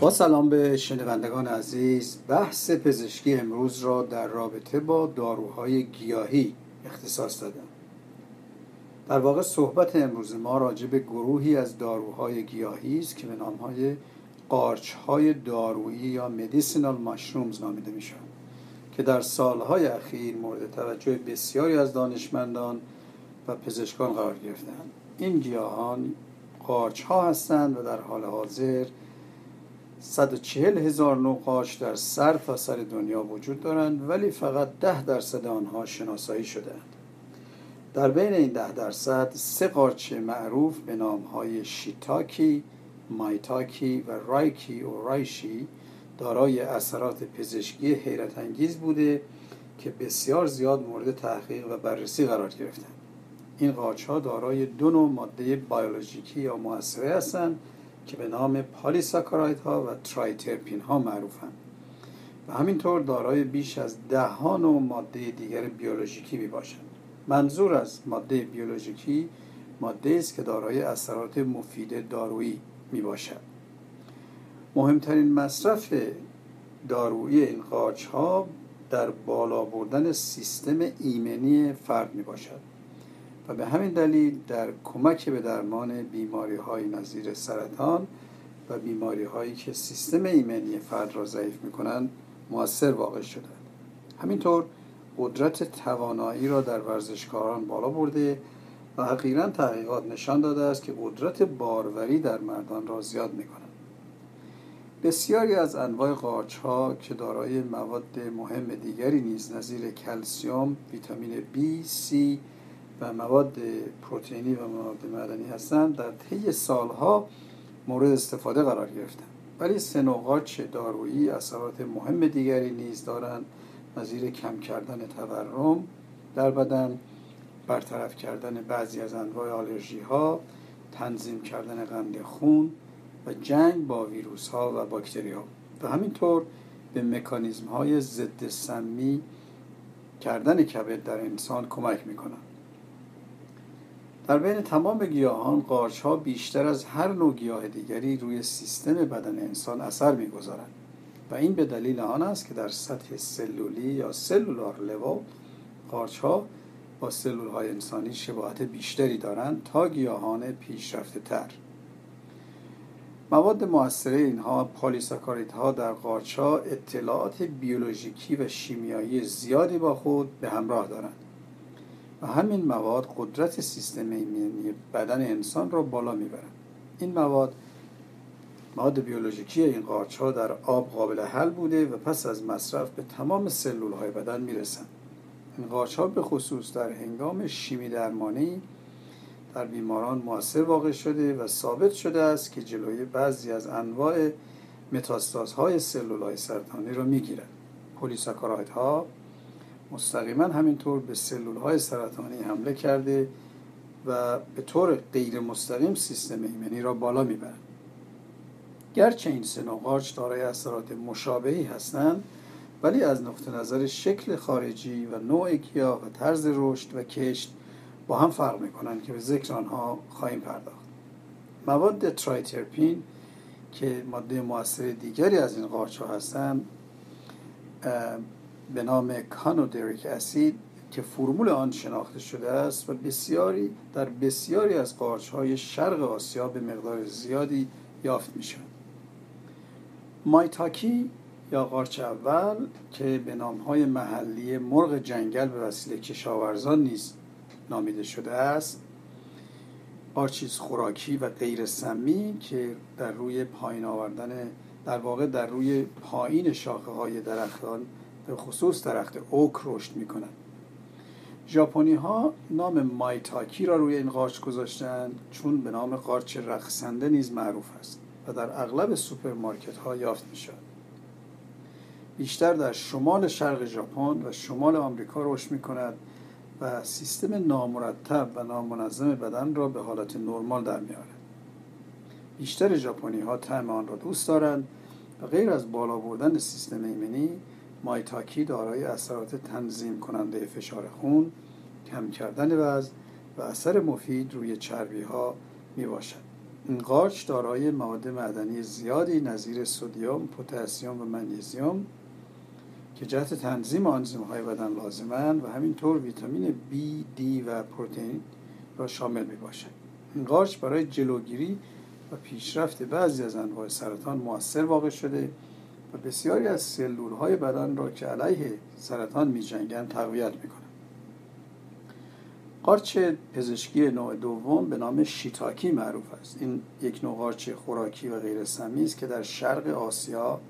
با سلام به شنوندگان عزیز بحث پزشکی امروز را در رابطه با داروهای گیاهی اختصاص دادم. در واقع صحبت امروز ما راجع به گروهی از داروهای گیاهی است که به نامهای قارچهای دارویی یا مدیسینال ماشرومز نامیده میشن که در سالهای اخیر مورد توجه بسیاری از دانشمندان و پزشکان قرار گرفتند این گیاهان قارچ ها هستند و در حال حاضر 140 هزار نوع در سر تا سر دنیا وجود دارند ولی فقط ده درصد آنها شناسایی شدهاند. در بین این ده درصد سه قارچ معروف به نام های شیتاکی، مایتاکی و رایکی و رایشی دارای اثرات پزشکی حیرت انگیز بوده که بسیار زیاد مورد تحقیق و بررسی قرار گرفتند. این قارچ ها دارای دو نوع ماده بیولوژیکی یا موثره هستند که به نام پالیساکاراید ها و ترایترپین ها معروفند. و همینطور دارای بیش از ده ها نوع ماده دیگر بیولوژیکی می باشند منظور از ماده بیولوژیکی ماده است که دارای اثرات مفید دارویی می باشد مهمترین مصرف دارویی این قارچ ها در بالا بردن سیستم ایمنی فرد می باشد به همین دلیل در کمک به درمان بیماری های نظیر سرطان و بیماری هایی که سیستم ایمنی فرد را ضعیف می کنند موثر واقع شدند همینطور قدرت توانایی را در ورزشکاران بالا برده و حقیقا تحقیقات نشان داده است که قدرت باروری در مردان را زیاد می کنند بسیاری از انواع قارچ ها که دارای مواد مهم دیگری نیز نظیر کلسیوم، ویتامین B، C و مواد پروتئینی و مواد معدنی هستند در طی سالها مورد استفاده قرار گرفتند. ولی سنوقاچ دارویی اثرات مهم دیگری نیز دارند. نظیر کم کردن تورم در بدن برطرف کردن بعضی از انواع آلرژی ها تنظیم کردن قند خون و جنگ با ویروس ها و باکتری ها و همینطور به مکانیزم های ضد سمی کردن کبد در انسان کمک می کنند در بین تمام گیاهان قارچ ها بیشتر از هر نوع گیاه دیگری روی سیستم بدن انسان اثر می‌گذارند و این به دلیل آن است که در سطح سلولی یا سلولار لول قارچ ها با سلول های انسانی شباهت بیشتری دارند تا گیاهان پیشرفته تر مواد موثره اینها پالیساکاریدها ها در قارچ ها اطلاعات بیولوژیکی و شیمیایی زیادی با خود به همراه دارند. و همین مواد قدرت سیستم ایمنی بدن انسان را بالا می‌برند. این مواد مواد بیولوژیکی این قارچ ها در آب قابل حل بوده و پس از مصرف به تمام سلول های بدن می‌رسند. این قارچ ها به خصوص در هنگام شیمی درمانی در بیماران موثر واقع شده و ثابت شده است که جلوی بعضی از انواع متاستاز های سلول های سرطانی را می‌گیرند پلیساکاراید ها مستقیما همینطور به سلول های سرطانی حمله کرده و به طور غیر مستقیم سیستم ایمنی را بالا می‌برند گرچه این سنوقارچ دارای اثرات مشابهی هستند ولی از نقطه نظر شکل خارجی و نوع گیاه و طرز رشد و کشت با هم فرق می‌کنند که به ذکر آنها خواهیم پرداخت. مواد ترایترپین که ماده موثر دیگری از این قارچ ها هستند به نام کانودریک اسید که فرمول آن شناخته شده است و بسیاری در بسیاری از قارچ های شرق آسیا به مقدار زیادی یافت می شود مایتاکی یا قارچ اول که به نام های محلی مرغ جنگل به وسیله کشاورزان نیز نامیده شده است قارچیز خوراکی و غیر سمی که در روی پایین آوردن در واقع در روی پایین شاخه های درختان به خصوص درخت اوک رشد می کنند ژاپنی ها نام مایتاکی را روی این قارچ گذاشتند چون به نام قارچ رقصنده نیز معروف است و در اغلب سوپرمارکت ها یافت می شود بیشتر در شمال شرق ژاپن و شمال آمریکا رشد می کند و سیستم نامرتب و نامنظم بدن را به حالت نرمال در میآورد. بیشتر ژاپنی ها طعم آن را دوست دارند و غیر از بالا بردن سیستم ایمنی مایتاکی دارای اثرات تنظیم کننده فشار خون کم کردن وزن و اثر مفید روی چربی ها می باشد این قارچ دارای مواد معدنی زیادی نظیر سودیوم، پتاسیم و منیزیم که جهت تنظیم آنزیم های بدن لازمند و همینطور ویتامین B, D و پروتئین را شامل می باشد. این قارچ برای جلوگیری و پیشرفت بعضی از انواع سرطان موثر واقع شده و بسیاری از سلول های بدن را که علیه سرطان می جنگن تقویت می کنند. قارچ پزشکی نوع دوم به نام شیتاکی معروف است. این یک نوع قارچ خوراکی و غیر سمی است که در شرق آسیا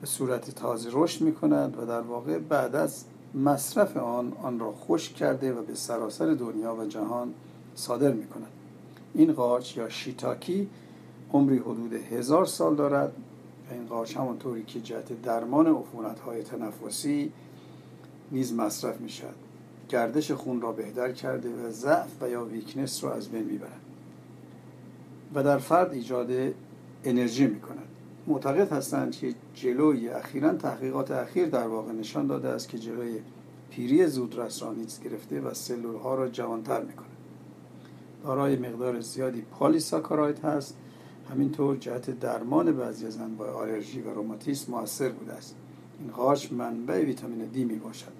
به صورت تازه رشد می کند و در واقع بعد از مصرف آن آن را خشک کرده و به سراسر دنیا و جهان صادر می کند این قارچ یا شیتاکی عمری حدود هزار سال دارد. این قارچ همانطوری که جهت درمان عفونت های تنفسی نیز مصرف می شود گردش خون را بهتر کرده و ضعف و یا ویکنس را از بین می‌برد. و در فرد ایجاد انرژی می کند معتقد هستند که جلوی اخیرا تحقیقات اخیر در واقع نشان داده است که جلوی پیری زودرس را نیز گرفته و سلول ها را جوانتر می کند دارای مقدار زیادی پالیساکاراید هست همینطور جهت درمان بعضی از انواع آلرژی و روماتیسم موثر بوده است. این قارچ منبع ویتامین دی می باشد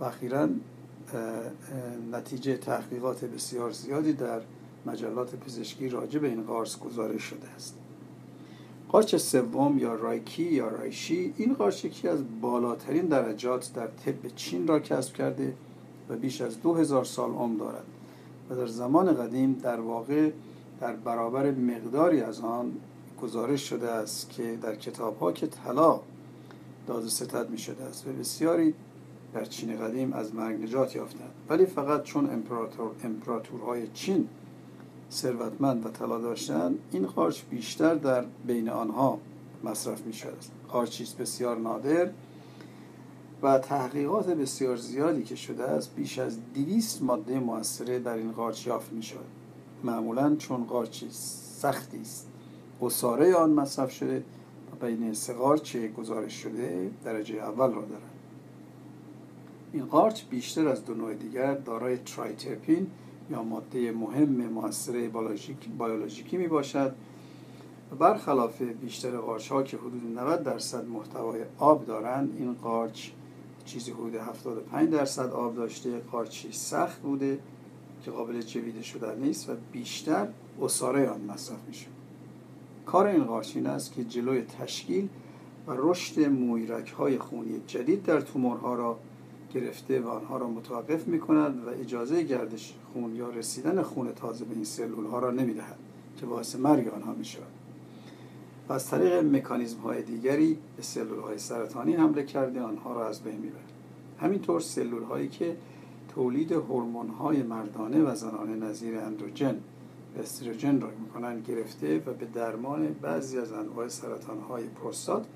و اخیرا نتیجه تحقیقات بسیار زیادی در مجلات پزشکی راجع به این قارچ گزارش شده است. قارچ سوم یا رایکی یا رایشی این قارچ یکی از بالاترین درجات در طب چین را کسب کرده و بیش از دو هزار سال عمر دارد و در زمان قدیم در واقع در برابر مقداری از آن گزارش شده است که در کتاب ها که طلا داد و ستد می شده است و بسیاری در چین قدیم از مرگ نجات یافتند. ولی فقط چون امپراتور امپراتورهای چین ثروتمند و طلا داشتند این قارچ بیشتر در بین آنها مصرف می شود قارچی بسیار نادر و تحقیقات بسیار زیادی که شده است بیش از دویست ماده موثره در این قارچ یافت می شود معمولا چون قارچی سختی است. قصاره آن مصرف شده و بین سه قارچ گزارش شده درجه اول را دارد. این قارچ بیشتر از دو نوع دیگر دارای ترایترپین یا ماده مهم موثره بیولوژیکی می باشد و برخلاف بیشتر قارچ ها که حدود 90 درصد محتوای آب دارند این قارچ چیزی حدود 75 درصد آب داشته قارچی سخت بوده که قابل جویده شدن نیست و بیشتر اصاره آن مصرف میشه. کار این قارچ این است که جلوی تشکیل و رشد مویرک های خونی جدید در تومورها را گرفته و آنها را متوقف می کند و اجازه گردش خون یا رسیدن خون تازه به این سلول ها را نمی دهد که باعث مرگ آنها می شود و از طریق مکانیزم های دیگری به سلول های سرطانی حمله کرده آنها را از بین می‌برد. همینطور سلول هایی که تولید هورمون های مردانه و زنانه نظیر اندروژن استروژن را می‌کنند گرفته و به درمان بعضی از انواع سرطان های پروستات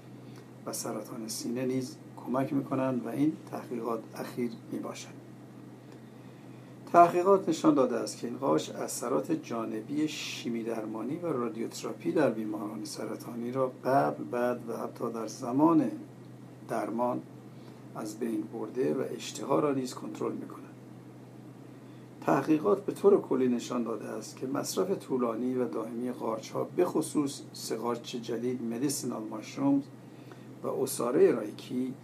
و سرطان سینه نیز کمک می‌کنند و این تحقیقات اخیر می‌باشد. تحقیقات نشان داده است که این قاش اثرات جانبی شیمی درمانی و رادیوتراپی در بیماران سرطانی را قبل بعد و حتی در زمان درمان از بین برده و اشتها را نیز کنترل می‌کند. تحقیقات به طور کلی نشان داده است که مصرف طولانی و دائمی قارچ ها به خصوص سه قارچ جدید مدیسینال ماشرومز و اساره رایکی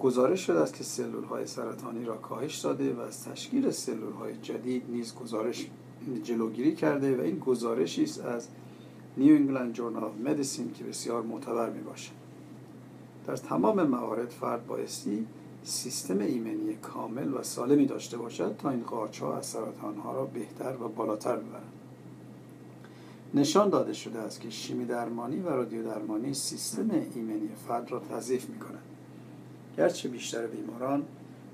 گزارش شده است که سلول های سرطانی را کاهش داده و از تشکیل سلول های جدید نیز گزارش جلوگیری کرده و این گزارشی است از New England Journal of Medicine که بسیار معتبر می باشد در تمام موارد فرد بایستی سیستم ایمنی کامل و سالمی داشته باشد تا این قارچ ها از سرطان ها را بهتر و بالاتر ببرند. نشان داده شده است که شیمی درمانی و رادیو درمانی سیستم ایمنی فرد را تضعیف می کند گرچه بیشتر بیماران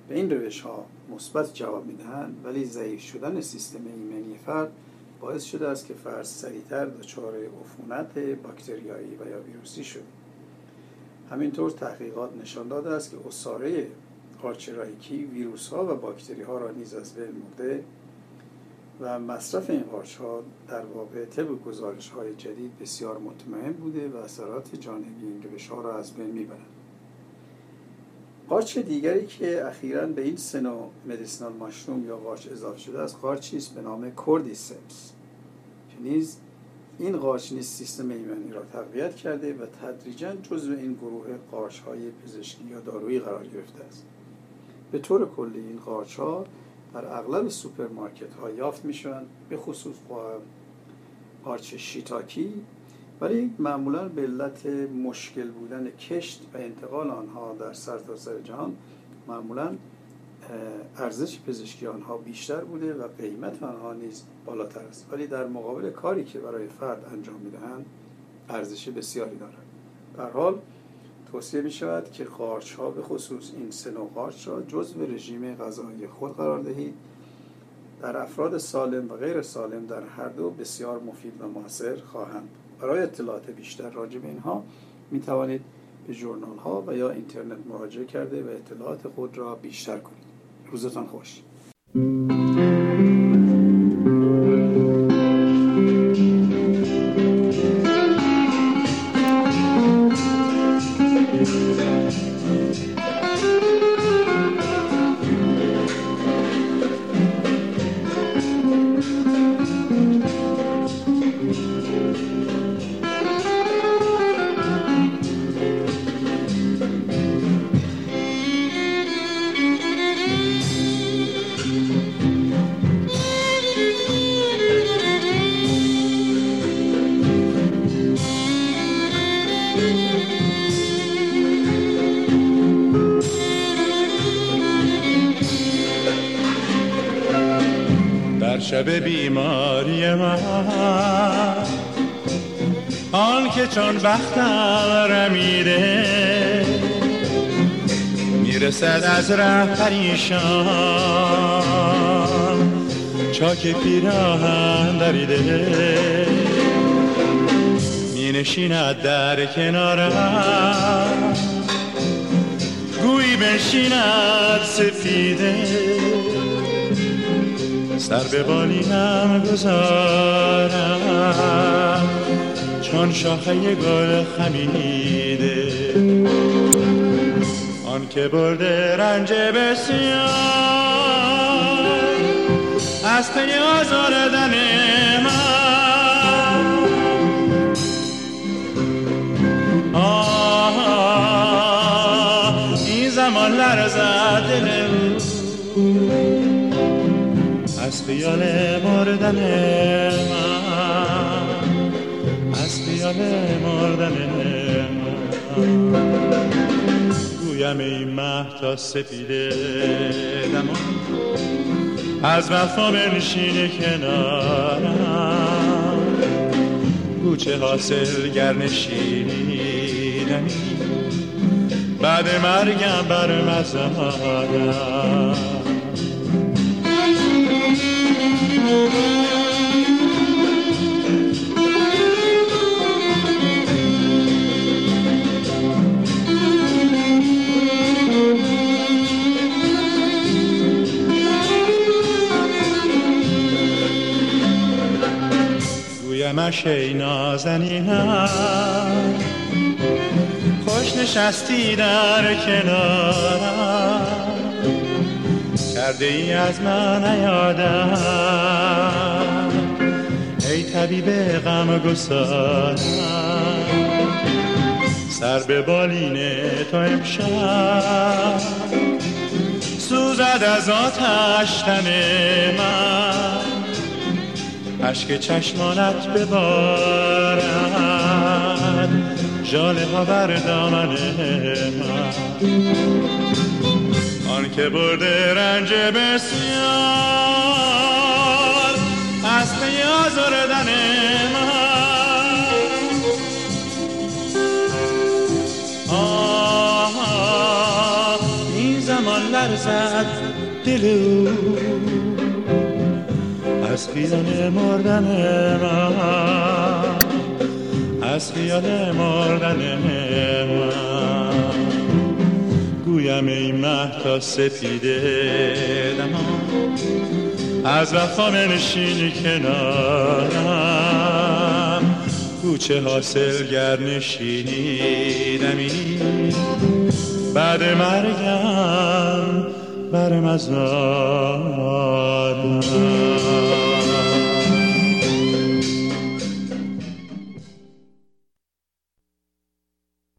به این روش ها مثبت جواب می‌دهند ولی ضعیف شدن سیستم ایمنی فرد باعث شده است که فرد سریعتر دچار عفونت باکتریایی و یا ویروسی شده همینطور تحقیقات نشان داده است که اصاره قارچ رایکی ویروس ها و باکتری ها را نیز از بین برده و مصرف این قارچ ها در واقع طبق گزارش های جدید بسیار مطمئن بوده و اثرات جانبی این روش ها را از بین می‌برند. قارچ دیگری که اخیرا به این سنو مدیسنال ماشروم یا قارچ اضافه شده است قارچی است به نام کوردیسپس که نیز این قارچ سیستم ایمنی را تقویت کرده و تدریجا جزو این گروه قارچ های پزشکی یا دارویی قرار گرفته است. به طور کلی این قارچ ها در اغلب سوپرمارکت ها یافت می شوند به خصوص قارچ شیتاکی ولی معمولا به علت مشکل بودن کشت و انتقال آنها در سرتاسر سر جهان معمولا ارزش پزشکی آنها بیشتر بوده و قیمت آنها نیز بالاتر است. ولی در مقابل کاری که برای فرد انجام می‌دهند ارزش بسیاری دارد در حال توصیه می شود که قارچ ها به خصوص این سه نوع قارچ را جزو رژیم غذایی خود قرار دهید. در افراد سالم و غیر سالم در هر دو بسیار مفید و موثر خواهند. برای اطلاعات بیشتر راجع به اینها می توانید به جورنال ها و یا اینترنت مراجعه کرده و اطلاعات خود را بیشتر کنید. روزتان خوش. شب بیماری من. آن که چون بختم رمیده می‌رسد از ره پریشان. چاک پیراهن دریده می نشیند در کنارم گویی بنشیند سفیده. سر به بالینم گذارم چون شاخه گل خمیده. آن که برده رنج بسیار از پی آزاردن من. آه این زمان لرزد دلم. از خیال مردن من از خیال مردن من. گویم این مه تا سپیده دمان از وفا بنشین کنارم کوچه حاصل گرنشینیدنی بعد مرگم بر مزارم. گویمش ای نازنینم خوش نشستی در کنارم. کرده ای از من نیادم. ای طبیب غم گسارم سر به بالین تو امشب. سوزد از آتش تن من. عشق چشمانت ببارد جاله ها بر دامن من. آن که برده رنج بسیار از پی آزردن من. این زمان لرزد دل او. از خیال مردن من از خیال مردن من. گویم ای مهتا سپیده دمان از وفا نشینی کنارم. کوچه حاصل گر نشینیدمی بعد مرگم برم از نارم.